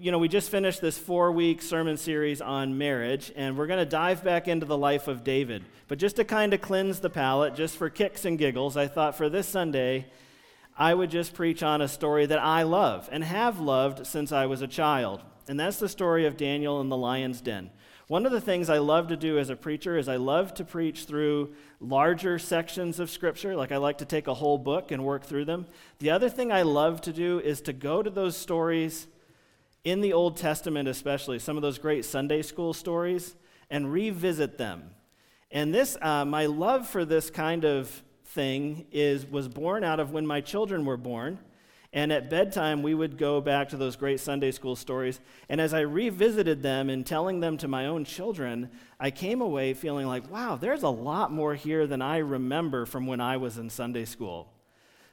you know, we just finished this four week sermon series on marriage, and we're going to dive back into the life of David. But just to kind of cleanse the palate, just for kicks and giggles, I thought for this Sunday, I would just preach on a story that I love and have loved since I was a child. And that's the story of Daniel in the lion's den. One of the things I love to do as a preacher is I love to preach through larger sections of Scripture. Like I like to take a whole book and work through them. The other thing I love to do is to go to those stories in the Old Testament, especially, some of those great Sunday school stories, and revisit them. And this, uh, my love for this kind of thing is was born out of when my children were born. And at bedtime, we would go back to those great Sunday school stories. And as I revisited them and telling them to my own children, I came away feeling like, wow, there's a lot more here than I remember from when I was in Sunday school.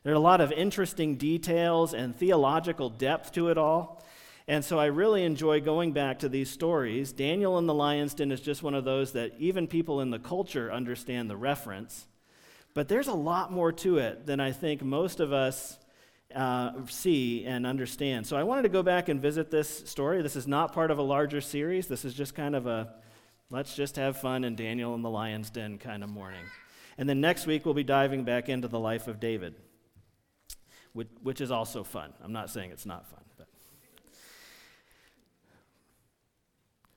There are a lot of interesting details and theological depth to it all. And so I really enjoy going back to these stories. Daniel in the lion's den is just one of those that even people in the culture understand the reference. But there's a lot more to it than I think most of us uh, see and understand. So I wanted to go back and visit this story. This is not part of a larger series. This is just kind of a let's just have fun in Daniel in the lion's den kind of morning. And then next week we'll be diving back into the life of David, which, which is also fun. I'm not saying it's not fun.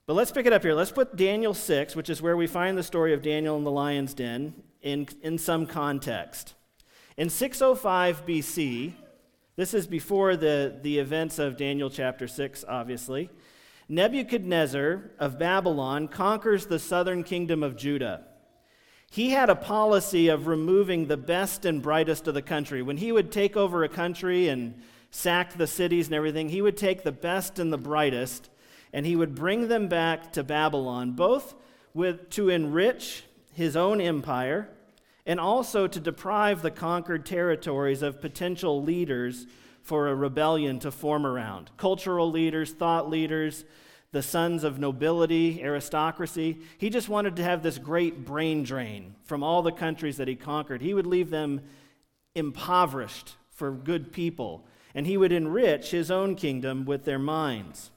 But let's pick it up here. Let's put Daniel 6, which is where we find the story of Daniel in the lion's den, in, in some context. In 605 BC, this is before the, the events of Daniel chapter 6, obviously, Nebuchadnezzar of Babylon conquers the southern kingdom of Judah. He had a policy of removing the best and brightest of the country. When he would take over a country and sack the cities and everything, he would take the best and the brightest and he would bring them back to Babylon, both with, to enrich his own empire and also to deprive the conquered territories of potential leaders for a rebellion to form around. Cultural leaders, thought leaders, the sons of nobility, aristocracy. He just wanted to have this great brain drain from all the countries that he conquered. He would leave them impoverished for good people, and he would enrich his own kingdom with their minds.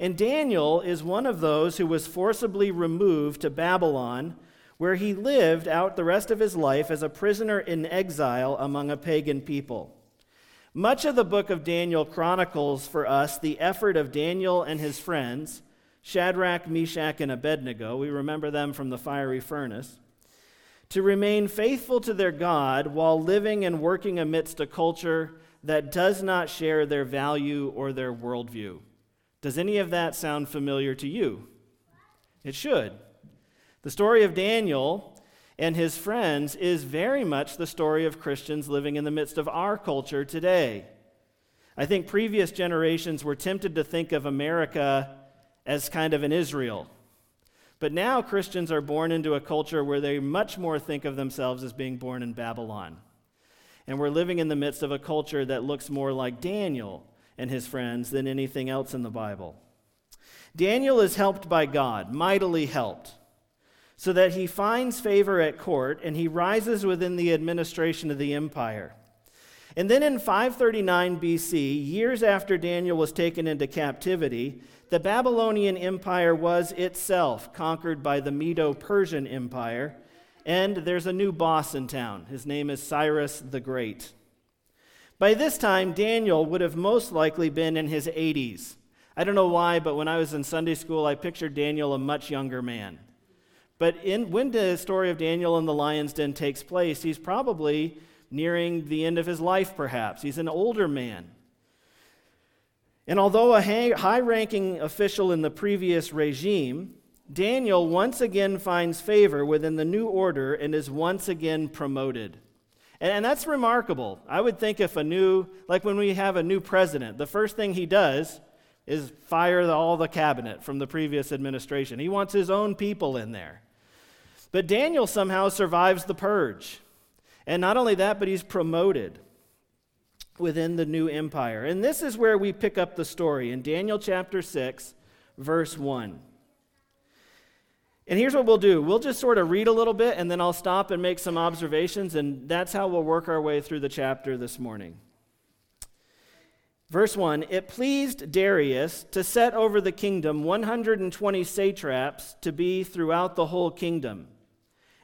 And Daniel is one of those who was forcibly removed to Babylon, where he lived out the rest of his life as a prisoner in exile among a pagan people. Much of the book of Daniel chronicles for us the effort of Daniel and his friends, Shadrach, Meshach, and Abednego. We remember them from the fiery furnace. To remain faithful to their God while living and working amidst a culture that does not share their value or their worldview. Does any of that sound familiar to you? It should. The story of Daniel and his friends is very much the story of Christians living in the midst of our culture today. I think previous generations were tempted to think of America as kind of an Israel. But now Christians are born into a culture where they much more think of themselves as being born in Babylon. And we're living in the midst of a culture that looks more like Daniel and his friends than anything else in the Bible. Daniel is helped by God, mightily helped, so that he finds favor at court and he rises within the administration of the empire. And then in 539 BC, years after Daniel was taken into captivity, the Babylonian Empire was itself conquered by the Medo Persian Empire, and there's a new boss in town. His name is Cyrus the Great. By this time, Daniel would have most likely been in his 80s. I don't know why, but when I was in Sunday school, I pictured Daniel a much younger man. But in, when the story of Daniel in the lion's den takes place, he's probably nearing the end of his life, perhaps. He's an older man. And although a high ranking official in the previous regime, Daniel once again finds favor within the new order and is once again promoted. And, and that's remarkable. I would think if a new, like when we have a new president, the first thing he does is fire all the cabinet from the previous administration. He wants his own people in there. But Daniel somehow survives the purge. And not only that, but he's promoted within the new empire. And this is where we pick up the story in Daniel chapter 6, verse 1. And here's what we'll do we'll just sort of read a little bit, and then I'll stop and make some observations, and that's how we'll work our way through the chapter this morning. Verse 1 It pleased Darius to set over the kingdom 120 satraps to be throughout the whole kingdom,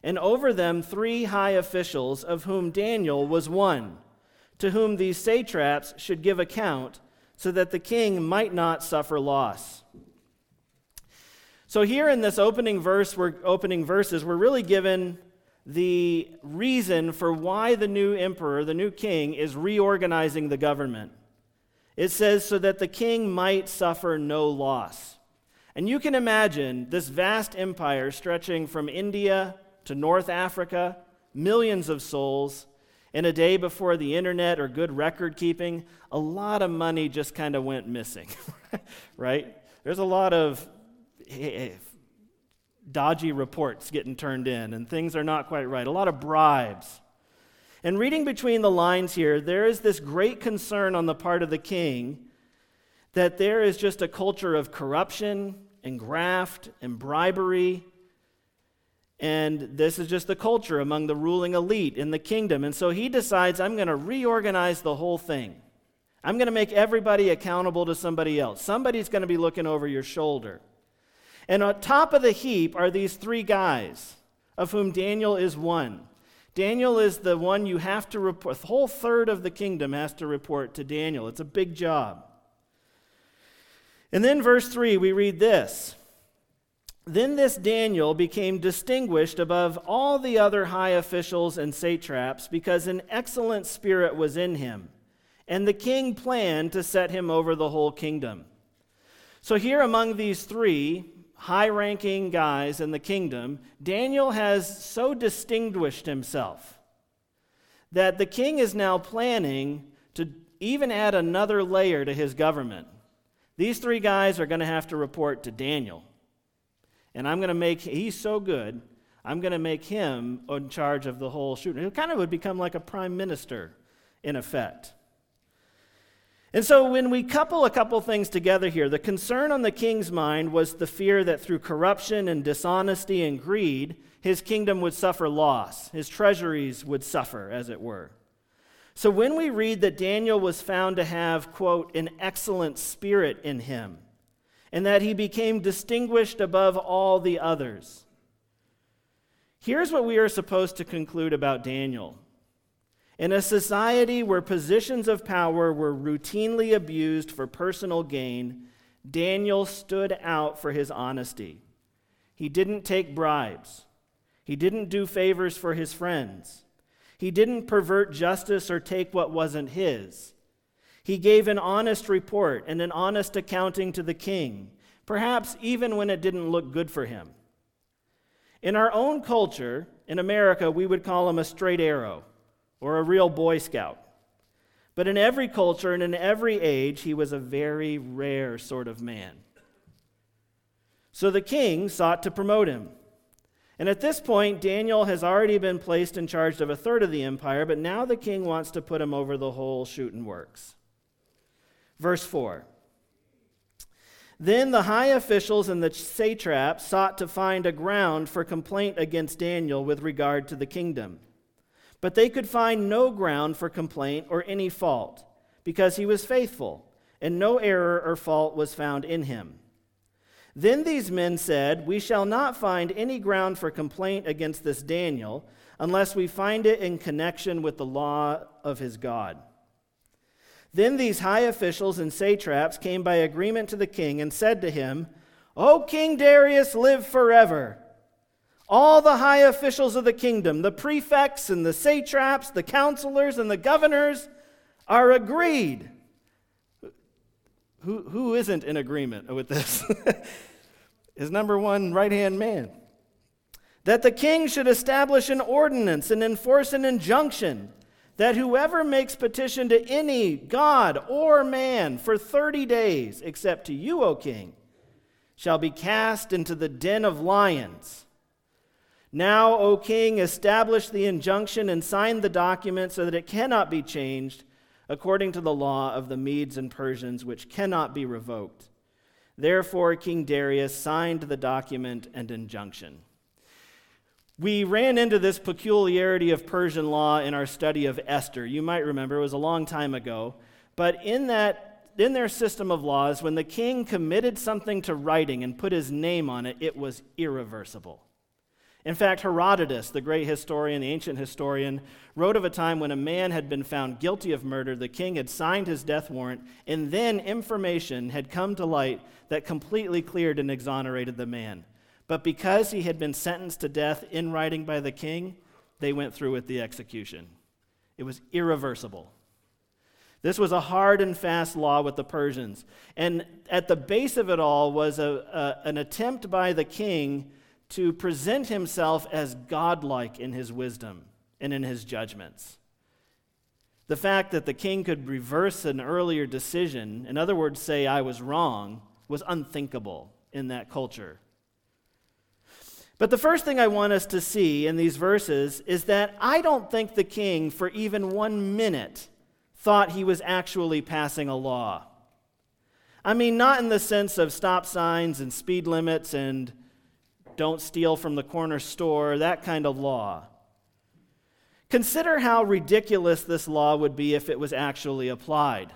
and over them three high officials, of whom Daniel was one, to whom these satraps should give account, so that the king might not suffer loss. So here in this opening verse, we're opening verses, we're really given the reason for why the new emperor, the new king, is reorganizing the government. It says, so that the king might suffer no loss. And you can imagine this vast empire stretching from India to North Africa, millions of souls. In a day before the internet or good record keeping, a lot of money just kind of went missing, right? There's a lot of dodgy reports getting turned in, and things are not quite right. A lot of bribes. And reading between the lines here, there is this great concern on the part of the king that there is just a culture of corruption and graft and bribery. And this is just the culture among the ruling elite in the kingdom. And so he decides, I'm going to reorganize the whole thing. I'm going to make everybody accountable to somebody else. Somebody's going to be looking over your shoulder. And on top of the heap are these three guys, of whom Daniel is one. Daniel is the one you have to report. The whole third of the kingdom has to report to Daniel. It's a big job. And then, verse 3, we read this Then this Daniel became distinguished above all the other high officials and satraps because an excellent spirit was in him, and the king planned to set him over the whole kingdom. So, here among these three, high ranking guys in the kingdom, Daniel has so distinguished himself that the king is now planning to even add another layer to his government. These three guys are going to have to report to Daniel. And I'm going to make, he's so good, I'm going to make him in charge of the whole shooting. It kind of would become like a prime minister, in effect. And so, when we couple a couple things together here, the concern on the king's mind was the fear that through corruption and dishonesty and greed, his kingdom would suffer loss, his treasuries would suffer, as it were. So, when we read that Daniel was found to have, quote, an excellent spirit in him, and that he became distinguished above all the others, here's what we are supposed to conclude about Daniel. In a society where positions of power were routinely abused for personal gain, Daniel stood out for his honesty. He didn't take bribes. He didn't do favors for his friends. He didn't pervert justice or take what wasn't his. He gave an honest report and an honest accounting to the king, perhaps even when it didn't look good for him. In our own culture, in America, we would call him a straight arrow or a real Boy Scout. But in every culture and in every age, he was a very rare sort of man. So the king sought to promote him. And at this point, Daniel has already been placed in charge of a third of the empire, but now the king wants to put him over the whole shooting works. Verse 4 Then the high officials and the satraps sought to find a ground for complaint against Daniel with regard to the kingdom. But they could find no ground for complaint or any fault, because he was faithful, and no error or fault was found in him. Then these men said, We shall not find any ground for complaint against this Daniel unless we find it in connection with the law of his God. Then these high officials and satraps came by agreement to the king and said to him, O King Darius, live forever. All the high officials of the kingdom, the prefects and the satraps, the counselors and the governors, are agreed. Who, who isn't in agreement with this? His number one right hand man. That the king should establish an ordinance and enforce an injunction that whoever makes petition to any god or man for 30 days, except to you, O king, shall be cast into the den of lions. Now, O king, establish the injunction and sign the document so that it cannot be changed according to the law of the Medes and Persians, which cannot be revoked. Therefore, King Darius signed the document and injunction. We ran into this peculiarity of Persian law in our study of Esther. You might remember, it was a long time ago. But in that in their system of laws, when the king committed something to writing and put his name on it, it was irreversible. In fact, Herodotus, the great historian, the ancient historian, wrote of a time when a man had been found guilty of murder, the king had signed his death warrant, and then information had come to light that completely cleared and exonerated the man. But because he had been sentenced to death in writing by the king, they went through with the execution. It was irreversible. This was a hard and fast law with the Persians. And at the base of it all was a, a, an attempt by the king to present himself as godlike in his wisdom and in his judgments. The fact that the king could reverse an earlier decision, in other words, say, I was wrong, was unthinkable in that culture. But the first thing I want us to see in these verses is that I don't think the king, for even one minute, thought he was actually passing a law. I mean, not in the sense of stop signs and speed limits and don't steal from the corner store, that kind of law. Consider how ridiculous this law would be if it was actually applied.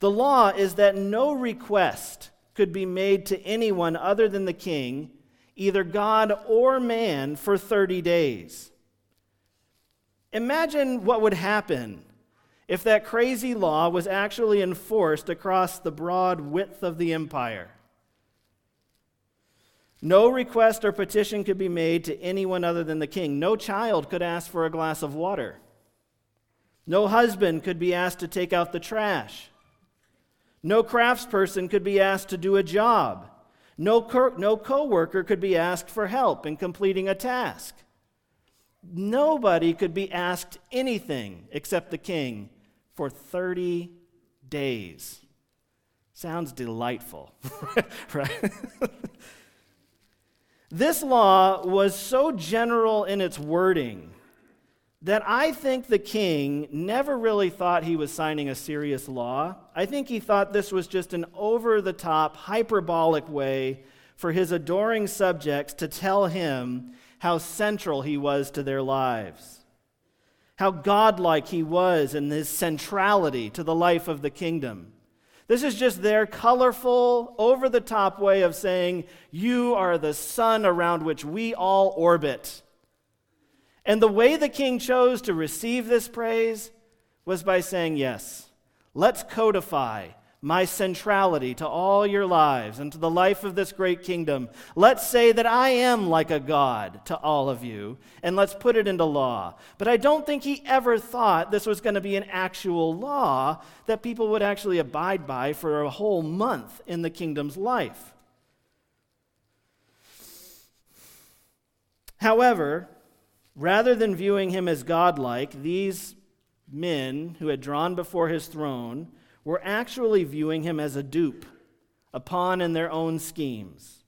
The law is that no request could be made to anyone other than the king, either God or man, for 30 days. Imagine what would happen if that crazy law was actually enforced across the broad width of the empire. No request or petition could be made to anyone other than the king. No child could ask for a glass of water. No husband could be asked to take out the trash. No craftsperson could be asked to do a job. No, co- no coworker could be asked for help in completing a task. Nobody could be asked anything except the king for 30 days. Sounds delightful, right? This law was so general in its wording that I think the king never really thought he was signing a serious law. I think he thought this was just an over the top, hyperbolic way for his adoring subjects to tell him how central he was to their lives, how godlike he was in his centrality to the life of the kingdom. This is just their colorful, over the top way of saying, You are the sun around which we all orbit. And the way the king chose to receive this praise was by saying, Yes, let's codify my centrality to all your lives and to the life of this great kingdom. Let's say that I am like a God to all of you, and let's put it into law. But I don't think he ever thought this was going to be an actual law that people would actually abide by for a whole month in the kingdom's life. However, rather than viewing him as godlike, these men who had drawn before his throne were actually viewing him as a dupe, a pawn in their own schemes.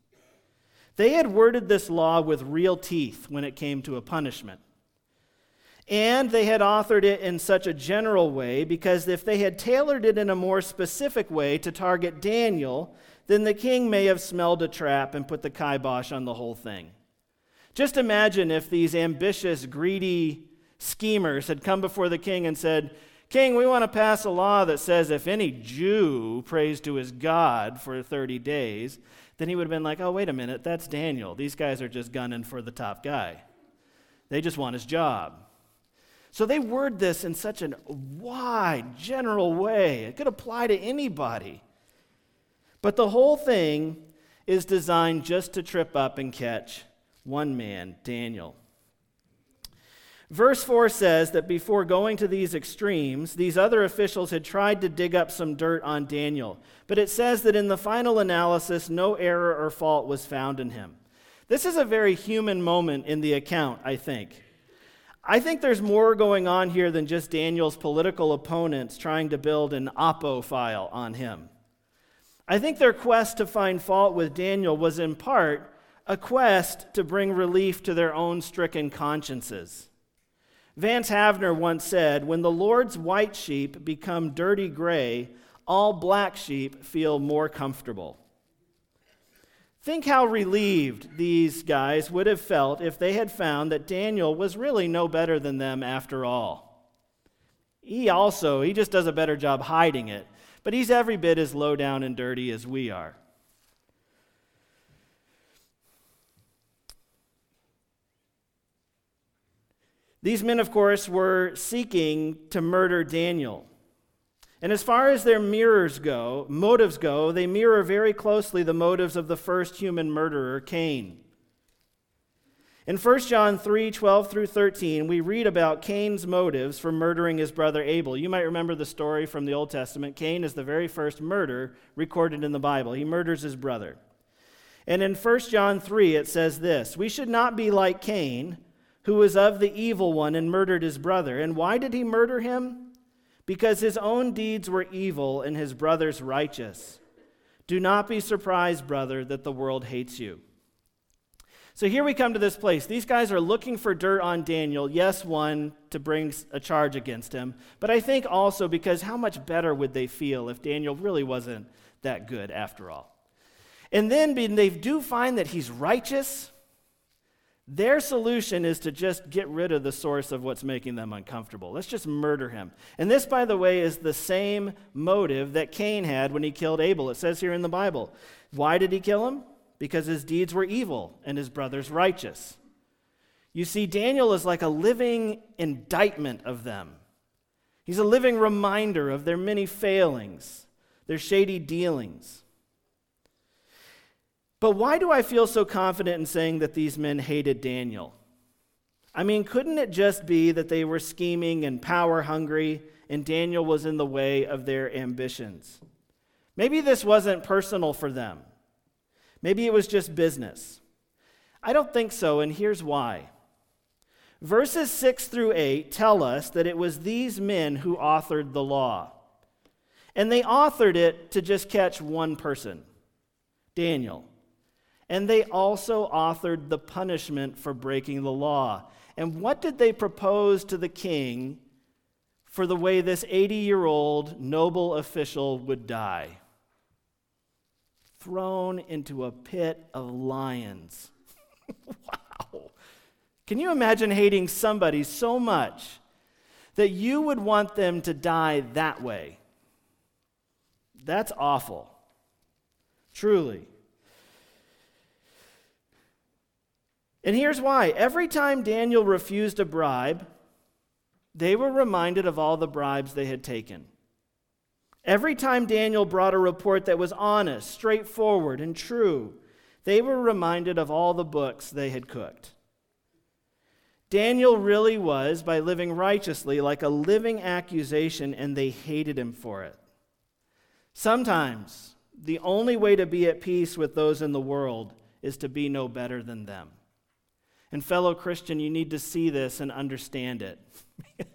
They had worded this law with real teeth when it came to a punishment. And they had authored it in such a general way because if they had tailored it in a more specific way to target Daniel, then the king may have smelled a trap and put the kibosh on the whole thing. Just imagine if these ambitious, greedy schemers had come before the king and said, King, we want to pass a law that says if any Jew prays to his God for 30 days, then he would have been like, oh, wait a minute, that's Daniel. These guys are just gunning for the top guy. They just want his job. So they word this in such a wide, general way. It could apply to anybody. But the whole thing is designed just to trip up and catch one man, Daniel. Verse 4 says that before going to these extremes, these other officials had tried to dig up some dirt on Daniel. But it says that in the final analysis, no error or fault was found in him. This is a very human moment in the account, I think. I think there's more going on here than just Daniel's political opponents trying to build an oppo file on him. I think their quest to find fault with Daniel was in part a quest to bring relief to their own stricken consciences. Vance Havner once said, When the Lord's white sheep become dirty gray, all black sheep feel more comfortable. Think how relieved these guys would have felt if they had found that Daniel was really no better than them after all. He also, he just does a better job hiding it. but he's every bit as low down and dirty as we are. These men, of course, were seeking to murder Daniel. And as far as their mirrors go, motives go, they mirror very closely the motives of the first human murderer, Cain. In 1 John 3 12 through 13, we read about Cain's motives for murdering his brother Abel. You might remember the story from the Old Testament. Cain is the very first murder recorded in the Bible. He murders his brother. And in 1 John 3, it says this We should not be like Cain, who was of the evil one and murdered his brother. And why did he murder him? because his own deeds were evil and his brother's righteous. Do not be surprised, brother, that the world hates you. So here we come to this place. These guys are looking for dirt on Daniel. Yes, one, to bring a charge against him, but I think also because how much better would they feel if Daniel really wasn't that good after all? And then they do find that he's righteous. Their solution is to just get rid of the source of what's making them uncomfortable. Let's just murder him. And this, by the way, is the same motive that Cain had when he killed Abel. It says here in the Bible. Why did he kill him? Because his deeds were evil and his brothers righteous. You see, Daniel is like a living indictment of them. He's a living reminder of their many failings, their shady dealings. But why do I feel so confident in saying that these men hated Daniel? I mean, couldn't it just be that they were scheming and power hungry and Daniel was in the way of their ambitions? Maybe this wasn't personal for them. Maybe it was just business. I don't think so, and here's why. Verses 6 through 8 tell us that it was these men who authored the law. And they authored it to just catch one person Daniel. And they also authored the punishment for breaking the law. And what did they propose to the king for the way this 80 year old noble official would die? Thrown into a pit of lions. wow. Can you imagine hating somebody so much that you would want them to die that way? That's awful. Truly. And here's why every time Daniel refused a bribe, they were reminded of all the bribes they had taken. Every time Daniel brought a report that was honest, straightforward, and true, they were reminded of all the books they had cooked. Daniel really was, by living righteously, like a living accusation, and they hated him for it. Sometimes, the only way to be at peace with those in the world is to be no better than them. And, fellow Christian, you need to see this and understand it.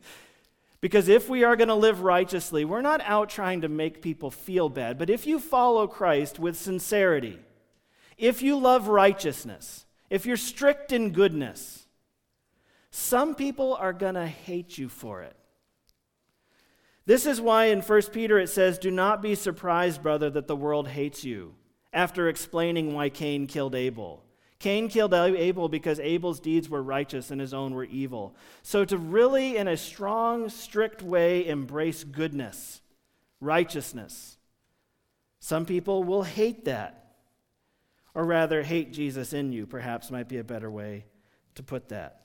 because if we are going to live righteously, we're not out trying to make people feel bad. But if you follow Christ with sincerity, if you love righteousness, if you're strict in goodness, some people are going to hate you for it. This is why in 1 Peter it says, Do not be surprised, brother, that the world hates you, after explaining why Cain killed Abel. Cain killed Abel because Abel's deeds were righteous and his own were evil. So, to really, in a strong, strict way, embrace goodness, righteousness, some people will hate that. Or rather, hate Jesus in you, perhaps might be a better way to put that.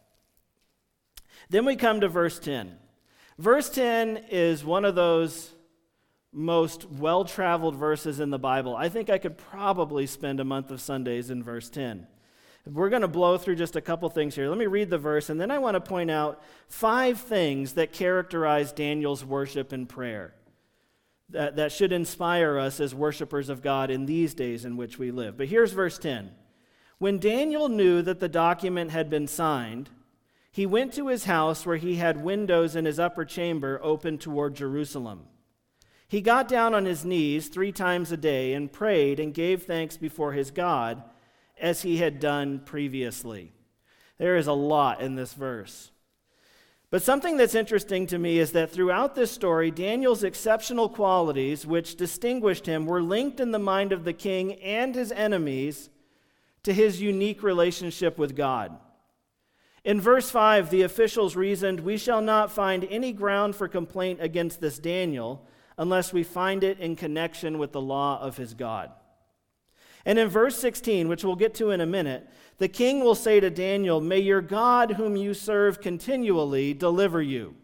Then we come to verse 10. Verse 10 is one of those most well traveled verses in the Bible. I think I could probably spend a month of Sundays in verse 10. We're going to blow through just a couple things here. Let me read the verse, and then I want to point out five things that characterize Daniel's worship and prayer that, that should inspire us as worshipers of God in these days in which we live. But here's verse 10 When Daniel knew that the document had been signed, he went to his house where he had windows in his upper chamber open toward Jerusalem. He got down on his knees three times a day and prayed and gave thanks before his God as he had done previously. There is a lot in this verse. But something that's interesting to me is that throughout this story, Daniel's exceptional qualities, which distinguished him, were linked in the mind of the king and his enemies to his unique relationship with God. In verse 5, the officials reasoned, We shall not find any ground for complaint against this Daniel unless we find it in connection with the law of his God. And in verse 16, which we'll get to in a minute, the king will say to Daniel, May your God, whom you serve continually, deliver you.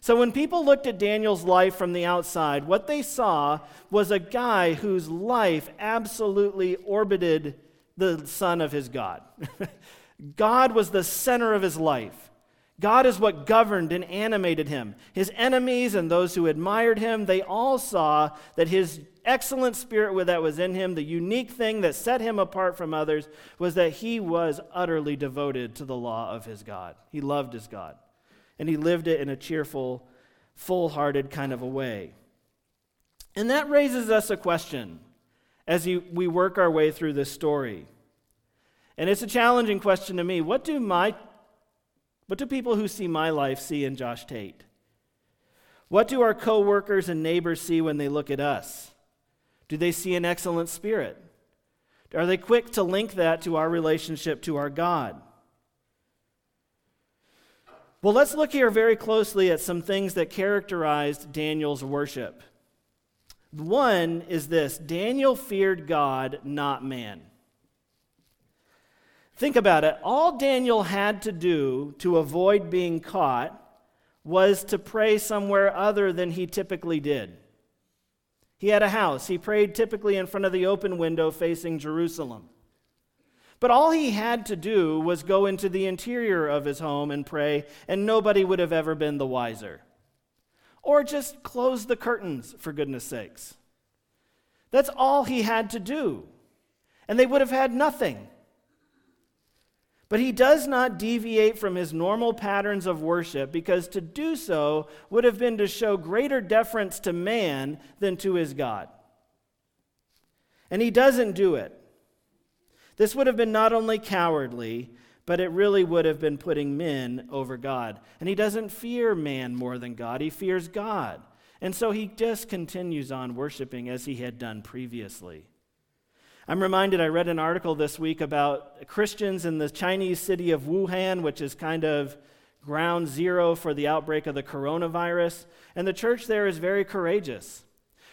So when people looked at Daniel's life from the outside, what they saw was a guy whose life absolutely orbited the sun of his God. God was the center of his life. God is what governed and animated him. His enemies and those who admired him, they all saw that his excellent spirit that was in him, the unique thing that set him apart from others, was that he was utterly devoted to the law of his God. He loved his God. And he lived it in a cheerful, full hearted kind of a way. And that raises us a question as we work our way through this story. And it's a challenging question to me. What do my what do people who see my life see in Josh Tate? What do our coworkers and neighbors see when they look at us? Do they see an excellent spirit? Are they quick to link that to our relationship to our God? Well, let's look here very closely at some things that characterized Daniel's worship. One is this Daniel feared God, not man. Think about it. All Daniel had to do to avoid being caught was to pray somewhere other than he typically did. He had a house. He prayed typically in front of the open window facing Jerusalem. But all he had to do was go into the interior of his home and pray, and nobody would have ever been the wiser. Or just close the curtains, for goodness sakes. That's all he had to do. And they would have had nothing. But he does not deviate from his normal patterns of worship because to do so would have been to show greater deference to man than to his God. And he doesn't do it. This would have been not only cowardly, but it really would have been putting men over God. And he doesn't fear man more than God, he fears God. And so he just continues on worshiping as he had done previously. I'm reminded, I read an article this week about Christians in the Chinese city of Wuhan, which is kind of ground zero for the outbreak of the coronavirus. And the church there is very courageous.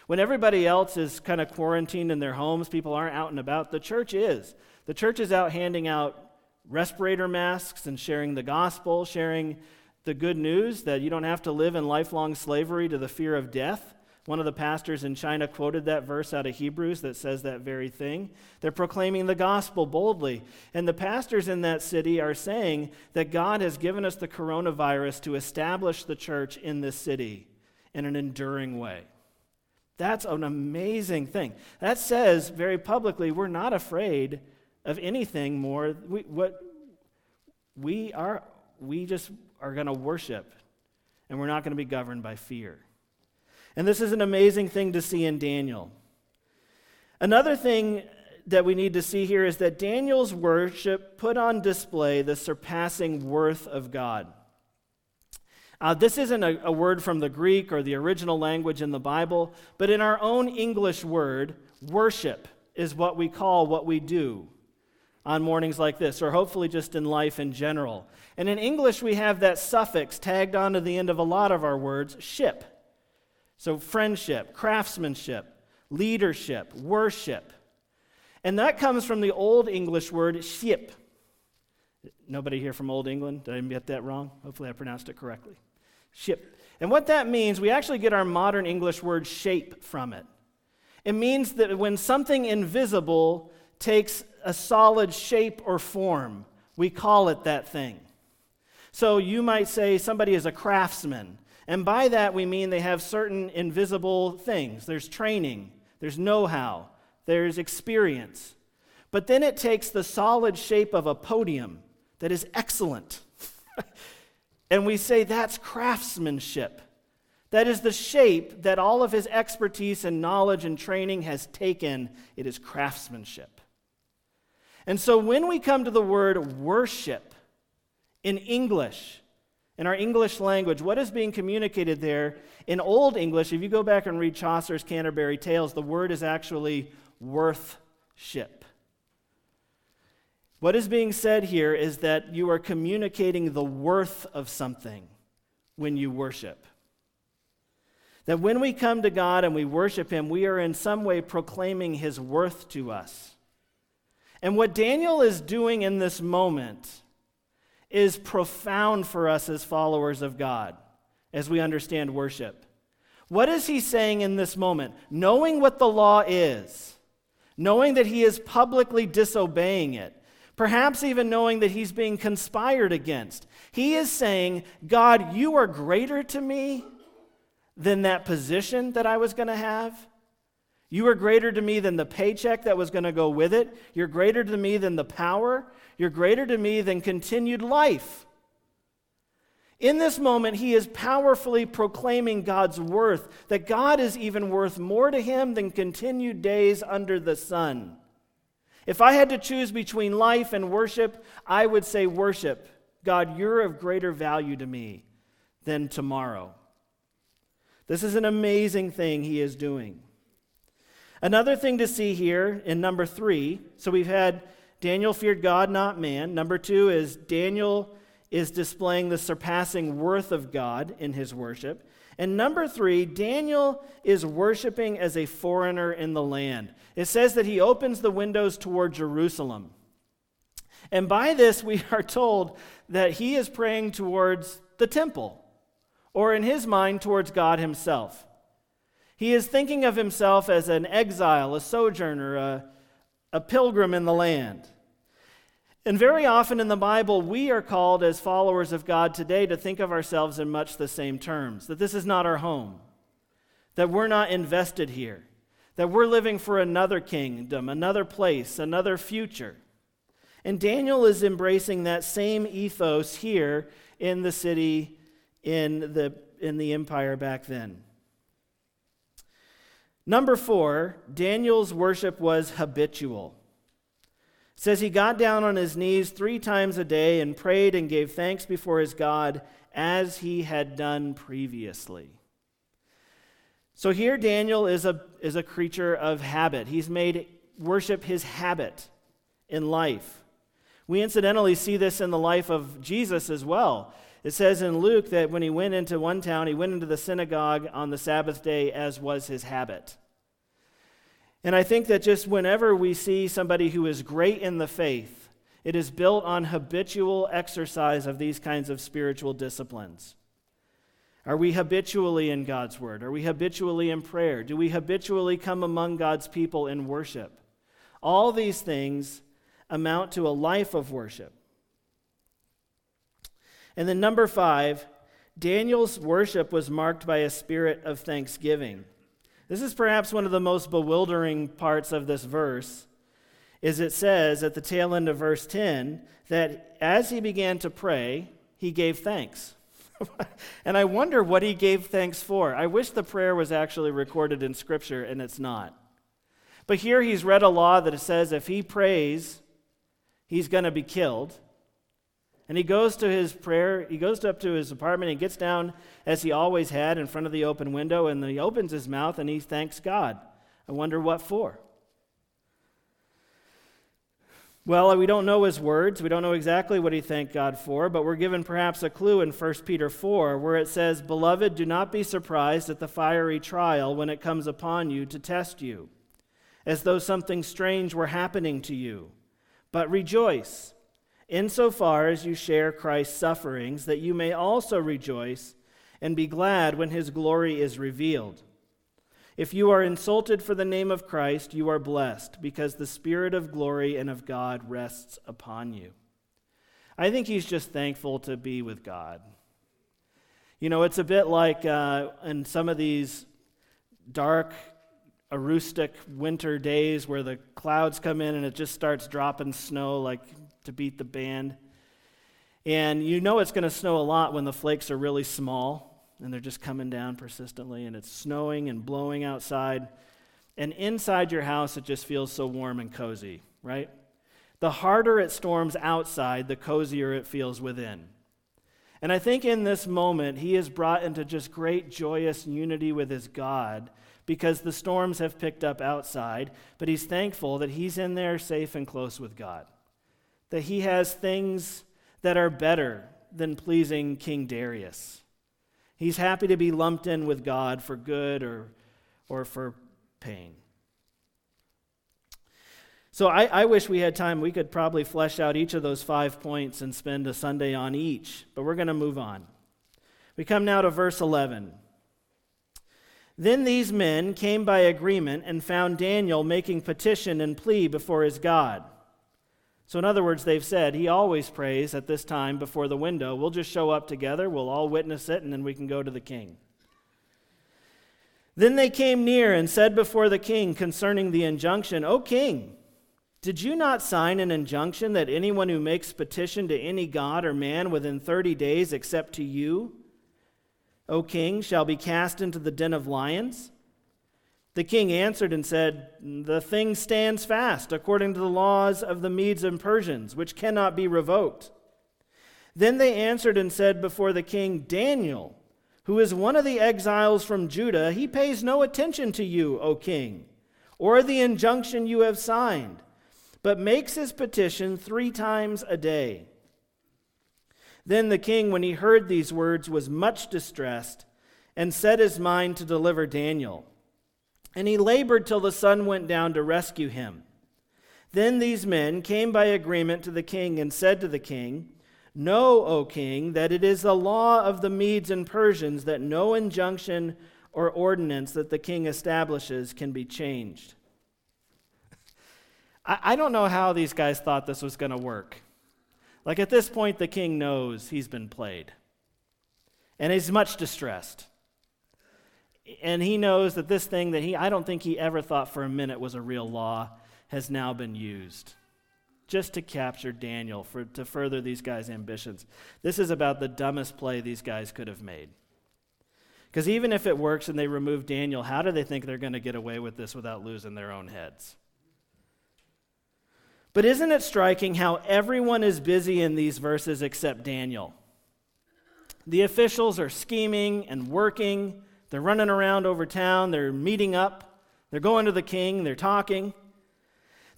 When everybody else is kind of quarantined in their homes, people aren't out and about, the church is. The church is out handing out respirator masks and sharing the gospel, sharing the good news that you don't have to live in lifelong slavery to the fear of death. One of the pastors in China quoted that verse out of Hebrews that says that very thing. They're proclaiming the gospel boldly. And the pastors in that city are saying that God has given us the coronavirus to establish the church in this city in an enduring way. That's an amazing thing. That says very publicly we're not afraid of anything more. We, what, we, are, we just are going to worship, and we're not going to be governed by fear. And this is an amazing thing to see in Daniel. Another thing that we need to see here is that Daniel's worship put on display the surpassing worth of God. Uh, this isn't a, a word from the Greek or the original language in the Bible, but in our own English word, worship is what we call what we do on mornings like this, or hopefully just in life in general. And in English, we have that suffix tagged onto the end of a lot of our words, ship. So, friendship, craftsmanship, leadership, worship. And that comes from the Old English word ship. Nobody here from Old England? Did I get that wrong? Hopefully, I pronounced it correctly. Ship. And what that means, we actually get our modern English word shape from it. It means that when something invisible takes a solid shape or form, we call it that thing. So you might say somebody is a craftsman. And by that, we mean they have certain invisible things there's training, there's know how, there's experience. But then it takes the solid shape of a podium that is excellent. and we say that's craftsmanship. That is the shape that all of his expertise and knowledge and training has taken. It is craftsmanship. And so when we come to the word worship in English, in our English language, what is being communicated there? In Old English, if you go back and read Chaucer's Canterbury Tales, the word is actually worthship. What is being said here is that you are communicating the worth of something when you worship. That when we come to God and we worship Him, we are in some way proclaiming His worth to us. And what Daniel is doing in this moment is profound for us as followers of God as we understand worship. What is he saying in this moment? Knowing what the law is, knowing that he is publicly disobeying it, perhaps even knowing that he's being conspired against, he is saying, God, you are greater to me than that position that I was going to have. You are greater to me than the paycheck that was going to go with it. You're greater to me than the power. You're greater to me than continued life. In this moment, he is powerfully proclaiming God's worth, that God is even worth more to him than continued days under the sun. If I had to choose between life and worship, I would say worship. God, you're of greater value to me than tomorrow. This is an amazing thing he is doing. Another thing to see here in number three so we've had Daniel feared God, not man. Number two is Daniel is displaying the surpassing worth of God in his worship. And number three, Daniel is worshiping as a foreigner in the land. It says that he opens the windows toward Jerusalem. And by this, we are told that he is praying towards the temple, or in his mind, towards God himself. He is thinking of himself as an exile, a sojourner, a, a pilgrim in the land. And very often in the Bible, we are called as followers of God today to think of ourselves in much the same terms that this is not our home, that we're not invested here, that we're living for another kingdom, another place, another future. And Daniel is embracing that same ethos here in the city, in the, in the empire back then. Number four, Daniel's worship was habitual. Says he got down on his knees three times a day and prayed and gave thanks before his God as he had done previously. So here Daniel is a, is a creature of habit. He's made worship his habit in life. We incidentally see this in the life of Jesus as well. It says in Luke that when he went into one town, he went into the synagogue on the Sabbath day as was his habit. And I think that just whenever we see somebody who is great in the faith, it is built on habitual exercise of these kinds of spiritual disciplines. Are we habitually in God's word? Are we habitually in prayer? Do we habitually come among God's people in worship? All these things amount to a life of worship. And then, number five, Daniel's worship was marked by a spirit of thanksgiving. This is perhaps one of the most bewildering parts of this verse. Is it says at the tail end of verse 10 that as he began to pray, he gave thanks. and I wonder what he gave thanks for. I wish the prayer was actually recorded in Scripture, and it's not. But here he's read a law that says if he prays, he's going to be killed. And he goes to his prayer, he goes up to his apartment, he gets down as he always had in front of the open window, and he opens his mouth and he thanks God. I wonder what for. Well, we don't know his words. We don't know exactly what he thanked God for, but we're given perhaps a clue in 1 Peter 4, where it says, Beloved, do not be surprised at the fiery trial when it comes upon you to test you, as though something strange were happening to you. But rejoice insofar as you share Christ's sufferings, that you may also rejoice and be glad when his glory is revealed. If you are insulted for the name of Christ, you are blessed, because the Spirit of glory and of God rests upon you. I think he's just thankful to be with God. You know, it's a bit like uh, in some of these dark, acoustic winter days where the clouds come in and it just starts dropping snow like to beat the band. And you know it's going to snow a lot when the flakes are really small and they're just coming down persistently and it's snowing and blowing outside. And inside your house, it just feels so warm and cozy, right? The harder it storms outside, the cozier it feels within. And I think in this moment, he is brought into just great joyous unity with his God because the storms have picked up outside, but he's thankful that he's in there safe and close with God that he has things that are better than pleasing King Darius. He's happy to be lumped in with God for good or, or for pain. So I, I, wish we had time. We could probably flesh out each of those five points and spend a Sunday on each, but we're going to move on. We come now to verse 11. Then these men came by agreement and found Daniel making petition and plea before his God. So, in other words, they've said he always prays at this time before the window. We'll just show up together, we'll all witness it, and then we can go to the king. Then they came near and said before the king concerning the injunction, O king, did you not sign an injunction that anyone who makes petition to any god or man within 30 days except to you, O king, shall be cast into the den of lions? The king answered and said, The thing stands fast according to the laws of the Medes and Persians, which cannot be revoked. Then they answered and said before the king, Daniel, who is one of the exiles from Judah, he pays no attention to you, O king, or the injunction you have signed but makes his petition three times a day. Then the king, when he heard these words, was much distressed and set his mind to deliver Daniel. And he labored till the sun went down to rescue him. Then these men came by agreement to the king and said to the king, Know, O king, that it is the law of the Medes and Persians that no injunction or ordinance that the king establishes can be changed. I, don't know how these guys thought this was going to work. Like at this point, the king knows he's been played, and he's much distressed. And he knows that this thing that he, I don't think he ever thought for a minute was a real law, has now been used just to capture Daniel, for, to further these guys' ambitions. This is about the dumbest play these guys could have made. Because even if it works and they remove Daniel, how do they think they're going to get away with this without losing their own heads? But isn't it striking how everyone is busy in these verses except Daniel? The officials are scheming and working. They're running around over town. They're meeting up. They're going to the king. They're talking.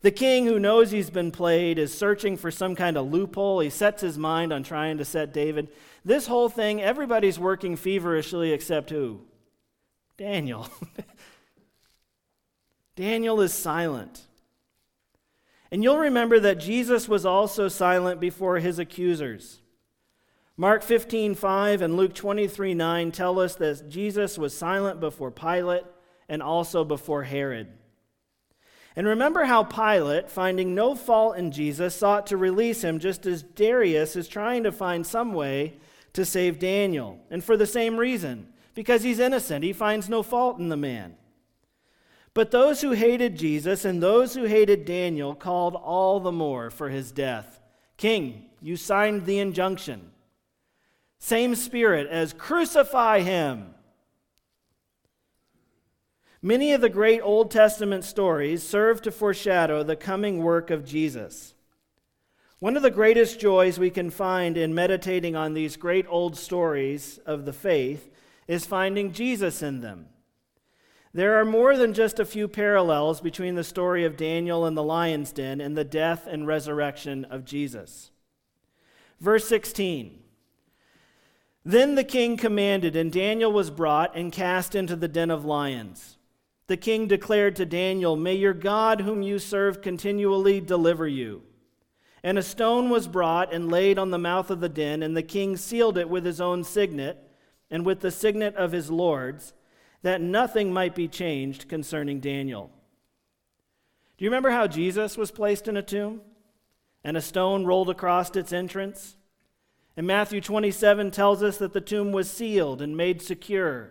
The king, who knows he's been played, is searching for some kind of loophole. He sets his mind on trying to set David. This whole thing, everybody's working feverishly except who? Daniel. Daniel is silent. And you'll remember that Jesus was also silent before his accusers. Mark 15, 5 and Luke 23, 9 tell us that Jesus was silent before Pilate and also before Herod. And remember how Pilate, finding no fault in Jesus, sought to release him just as Darius is trying to find some way to save Daniel. And for the same reason, because he's innocent, he finds no fault in the man. But those who hated Jesus and those who hated Daniel called all the more for his death. King, you signed the injunction. Same spirit as crucify him. Many of the great Old Testament stories serve to foreshadow the coming work of Jesus. One of the greatest joys we can find in meditating on these great old stories of the faith is finding Jesus in them. There are more than just a few parallels between the story of Daniel and the lion's den and the death and resurrection of Jesus. Verse 16 Then the king commanded, and Daniel was brought and cast into the den of lions. The king declared to Daniel, May your God, whom you serve, continually deliver you. And a stone was brought and laid on the mouth of the den, and the king sealed it with his own signet and with the signet of his lords that nothing might be changed concerning Daniel. Do you remember how Jesus was placed in a tomb and a stone rolled across its entrance? And Matthew 27 tells us that the tomb was sealed and made secure.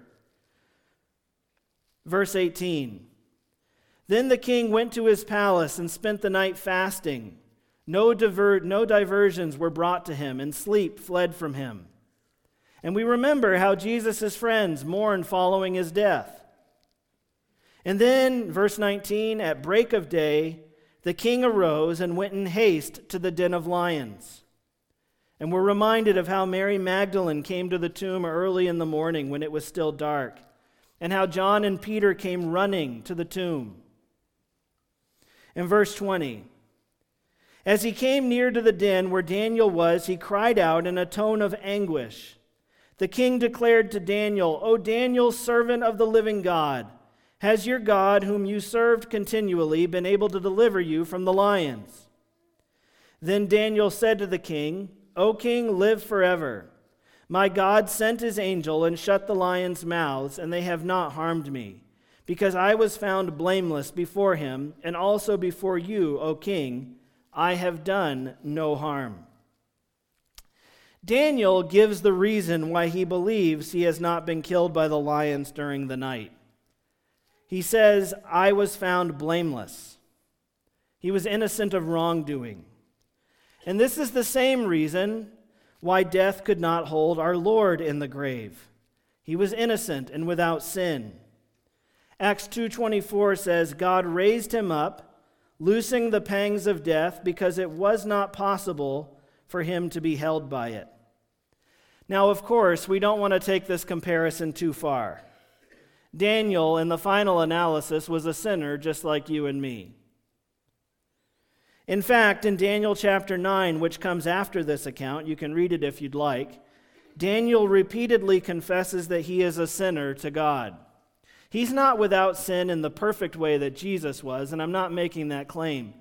Verse 18 Then the king went to his palace and spent the night fasting. No, diver- no diversions were brought to him, and sleep fled from him. And we remember how Jesus' friends mourned following his death. And then, verse 19, at break of day, the king arose and went in haste to the den of lions. And we're reminded of how Mary Magdalene came to the tomb early in the morning when it was still dark, and how John and Peter came running to the tomb. In verse 20, as he came near to the den where Daniel was, he cried out in a tone of anguish. The king declared to Daniel, O Daniel, servant of the living God, has your God, whom you served continually, been able to deliver you from the lions? Then Daniel said to the king, O king, live forever. My God sent his angel and shut the lions' mouths, and they have not harmed me, because I was found blameless before him, and also before you, O king. I have done no harm. Daniel gives the reason why he believes he has not been killed by the lions during the night. He says, I was found blameless. He was innocent of wrongdoing. And this is the same reason why death could not hold our Lord in the grave. He was innocent and without sin. Acts 2:24 says God raised him up, loosing the pangs of death because it was not possible for him to be held by it. Now, of course, we don't want to take this comparison too far. Daniel, in the final analysis, was a sinner just like you and me. In fact, in Daniel chapter 9, which comes after this account, you can read it if you'd like, Daniel repeatedly confesses that he is a sinner to God. He's not without sin in the perfect way that Jesus was, and I'm not making that claim.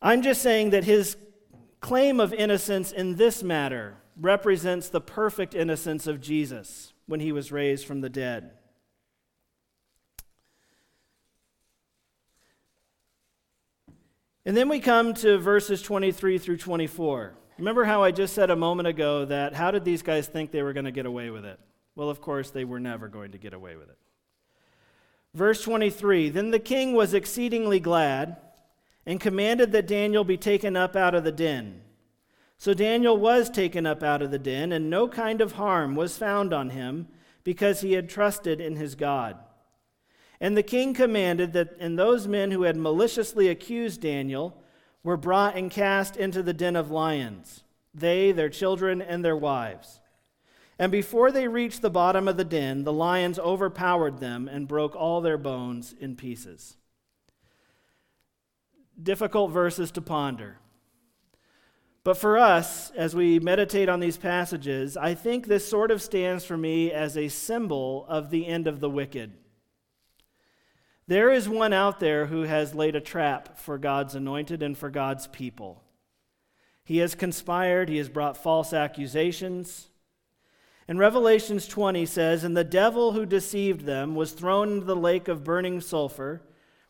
I'm just saying that his claim of innocence in this matter represents the perfect innocence of Jesus when he was raised from the dead. And then we come to verses 23 through 24. Remember how I just said a moment ago that how did these guys think they were going to get away with it? Well, of course, they were never going to get away with it. Verse 23 Then the king was exceedingly glad and commanded that Daniel be taken up out of the den. So Daniel was taken up out of the den, and no kind of harm was found on him, because he had trusted in his God. And the king commanded that and those men who had maliciously accused Daniel were brought and cast into the den of lions, they, their children, and their wives. And before they reached the bottom of the den, the lions overpowered them and broke all their bones in pieces. Difficult verses to ponder. But for us, as we meditate on these passages, I think this sort of stands for me as a symbol of the end of the wicked. There is one out there who has laid a trap for God's anointed and for God's people. He has conspired, he has brought false accusations. And Revelations 20 says, And the devil who deceived them was thrown into the lake of burning sulfur,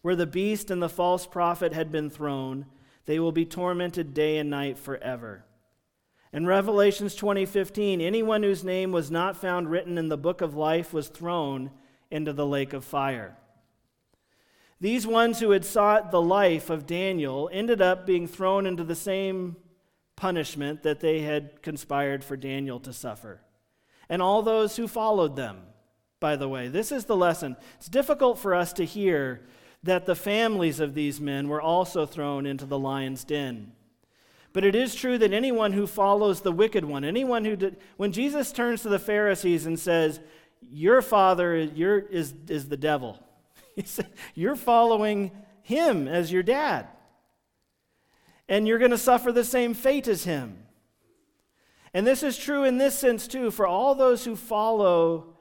where the beast and the false prophet had been thrown they will be tormented day and night forever. In Revelations 20:15, anyone whose name was not found written in the book of life was thrown into the lake of fire. These ones who had sought the life of Daniel ended up being thrown into the same punishment that they had conspired for Daniel to suffer. And all those who followed them, by the way. This is the lesson. It's difficult for us to hear that the families of these men were also thrown into the lion's den. But it is true that anyone who follows the wicked one, anyone who did, when Jesus turns to the Pharisees and says, Your father is, is the devil, he said, You're following him as your dad. And you're going to suffer the same fate as him. And this is true in this sense, too, for all those who follow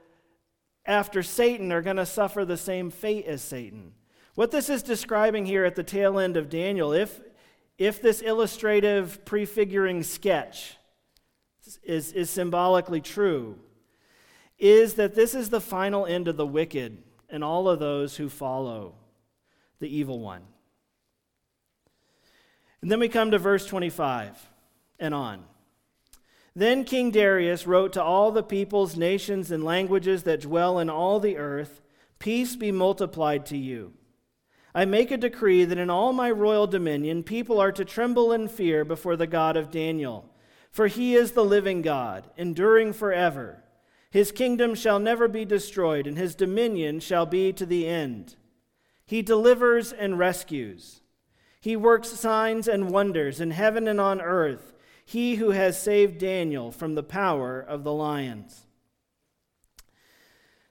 after Satan are going to suffer the same fate as Satan. What this is describing here at the tail end of Daniel, if, if this illustrative prefiguring sketch is, is symbolically true, is that this is the final end of the wicked and all of those who follow the evil one. And then we come to verse 25 and on. Then King Darius wrote to all the peoples, nations, and languages that dwell in all the earth Peace be multiplied to you. I make a decree that in all my royal dominion people are to tremble in fear before the God of Daniel. For he is the living God, enduring forever. His kingdom shall never be destroyed, and his dominion shall be to the end. He delivers and rescues. He works signs and wonders in heaven and on earth. He who has saved Daniel from the power of the lions.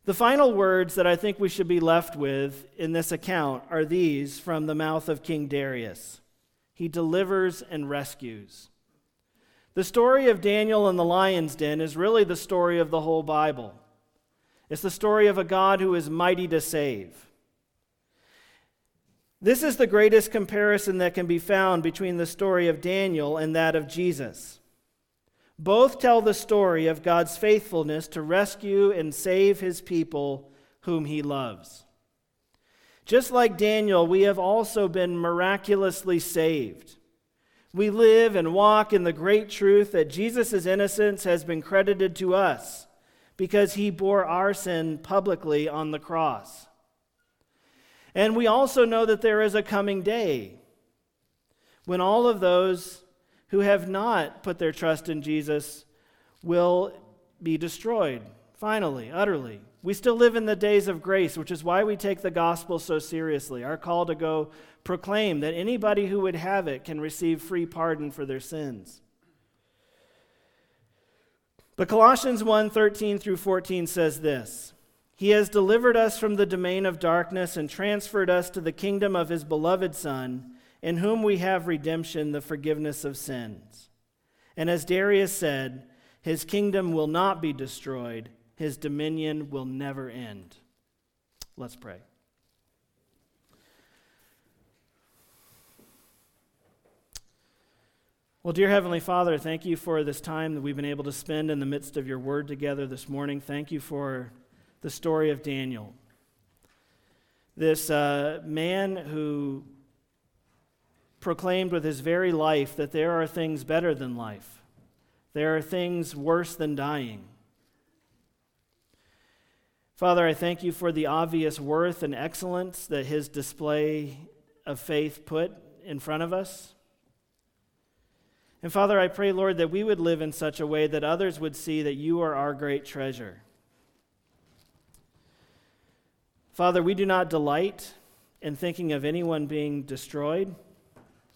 The final words that I think we should be left with in this account are these from the mouth of King Darius He delivers and rescues. The story of Daniel in the lion's den is really the story of the whole Bible. It's the story of a God who is mighty to save. This is the greatest comparison that can be found between the story of Daniel and that of Jesus. Both tell the story of God's faithfulness to rescue and save his people whom he loves. Just like Daniel, we have also been miraculously saved. We live and walk in the great truth that Jesus' innocence has been credited to us because he bore our sin publicly on the cross. And we also know that there is a coming day when all of those who have not put their trust in Jesus will be destroyed, finally, utterly. We still live in the days of grace, which is why we take the gospel so seriously. Our call to go proclaim that anybody who would have it can receive free pardon for their sins. But Colossians 1 13 through 14 says this He has delivered us from the domain of darkness and transferred us to the kingdom of His beloved Son, in whom we have redemption, the forgiveness of sins. And as Darius said, His kingdom will not be destroyed, His dominion will never end. Let's pray. Well, dear Heavenly Father, thank you for this time that we've been able to spend in the midst of your word together this morning. Thank you for the story of Daniel. This uh, man who proclaimed with his very life that there are things better than life, there are things worse than dying. Father, I thank you for the obvious worth and excellence that his display of faith put in front of us. And Father, I pray, Lord, that we would live in such a way that others would see that you are our great treasure. Father, we do not delight in thinking of anyone being destroyed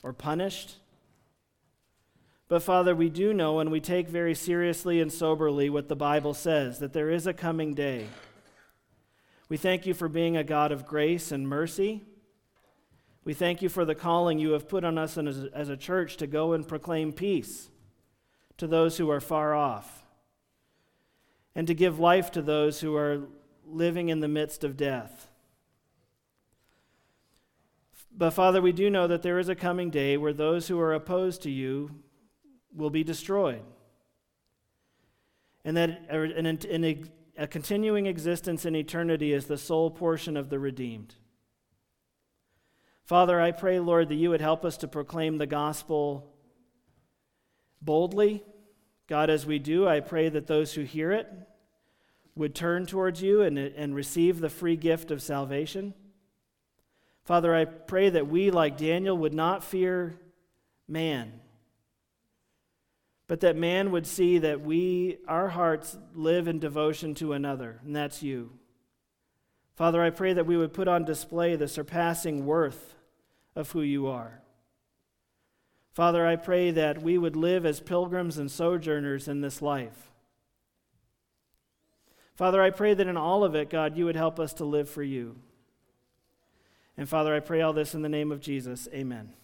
or punished. But Father, we do know and we take very seriously and soberly what the Bible says that there is a coming day. We thank you for being a God of grace and mercy. We thank you for the calling you have put on us as, a church to go and proclaim peace to those who are far off and to give life to those who are living in the midst of death. But Father, we do know that there is a coming day where those who are opposed to you will be destroyed. And that a continuing existence in eternity is the sole portion of the redeemed. Father, I pray, Lord, that you would help us to proclaim the gospel boldly. God, as we do, I pray that those who hear it would turn towards you and, and receive the free gift of salvation. Father, I pray that we, like Daniel, would not fear man, but that man would see that we, our hearts, live in devotion to another, and that's you. Father, I pray that we would put on display the surpassing worth of who you are. Father, I pray that we would live as pilgrims and sojourners in this life. Father, I pray that in all of it, God, you would help us to live for you. And Father, I pray all this in the name of Jesus. Amen.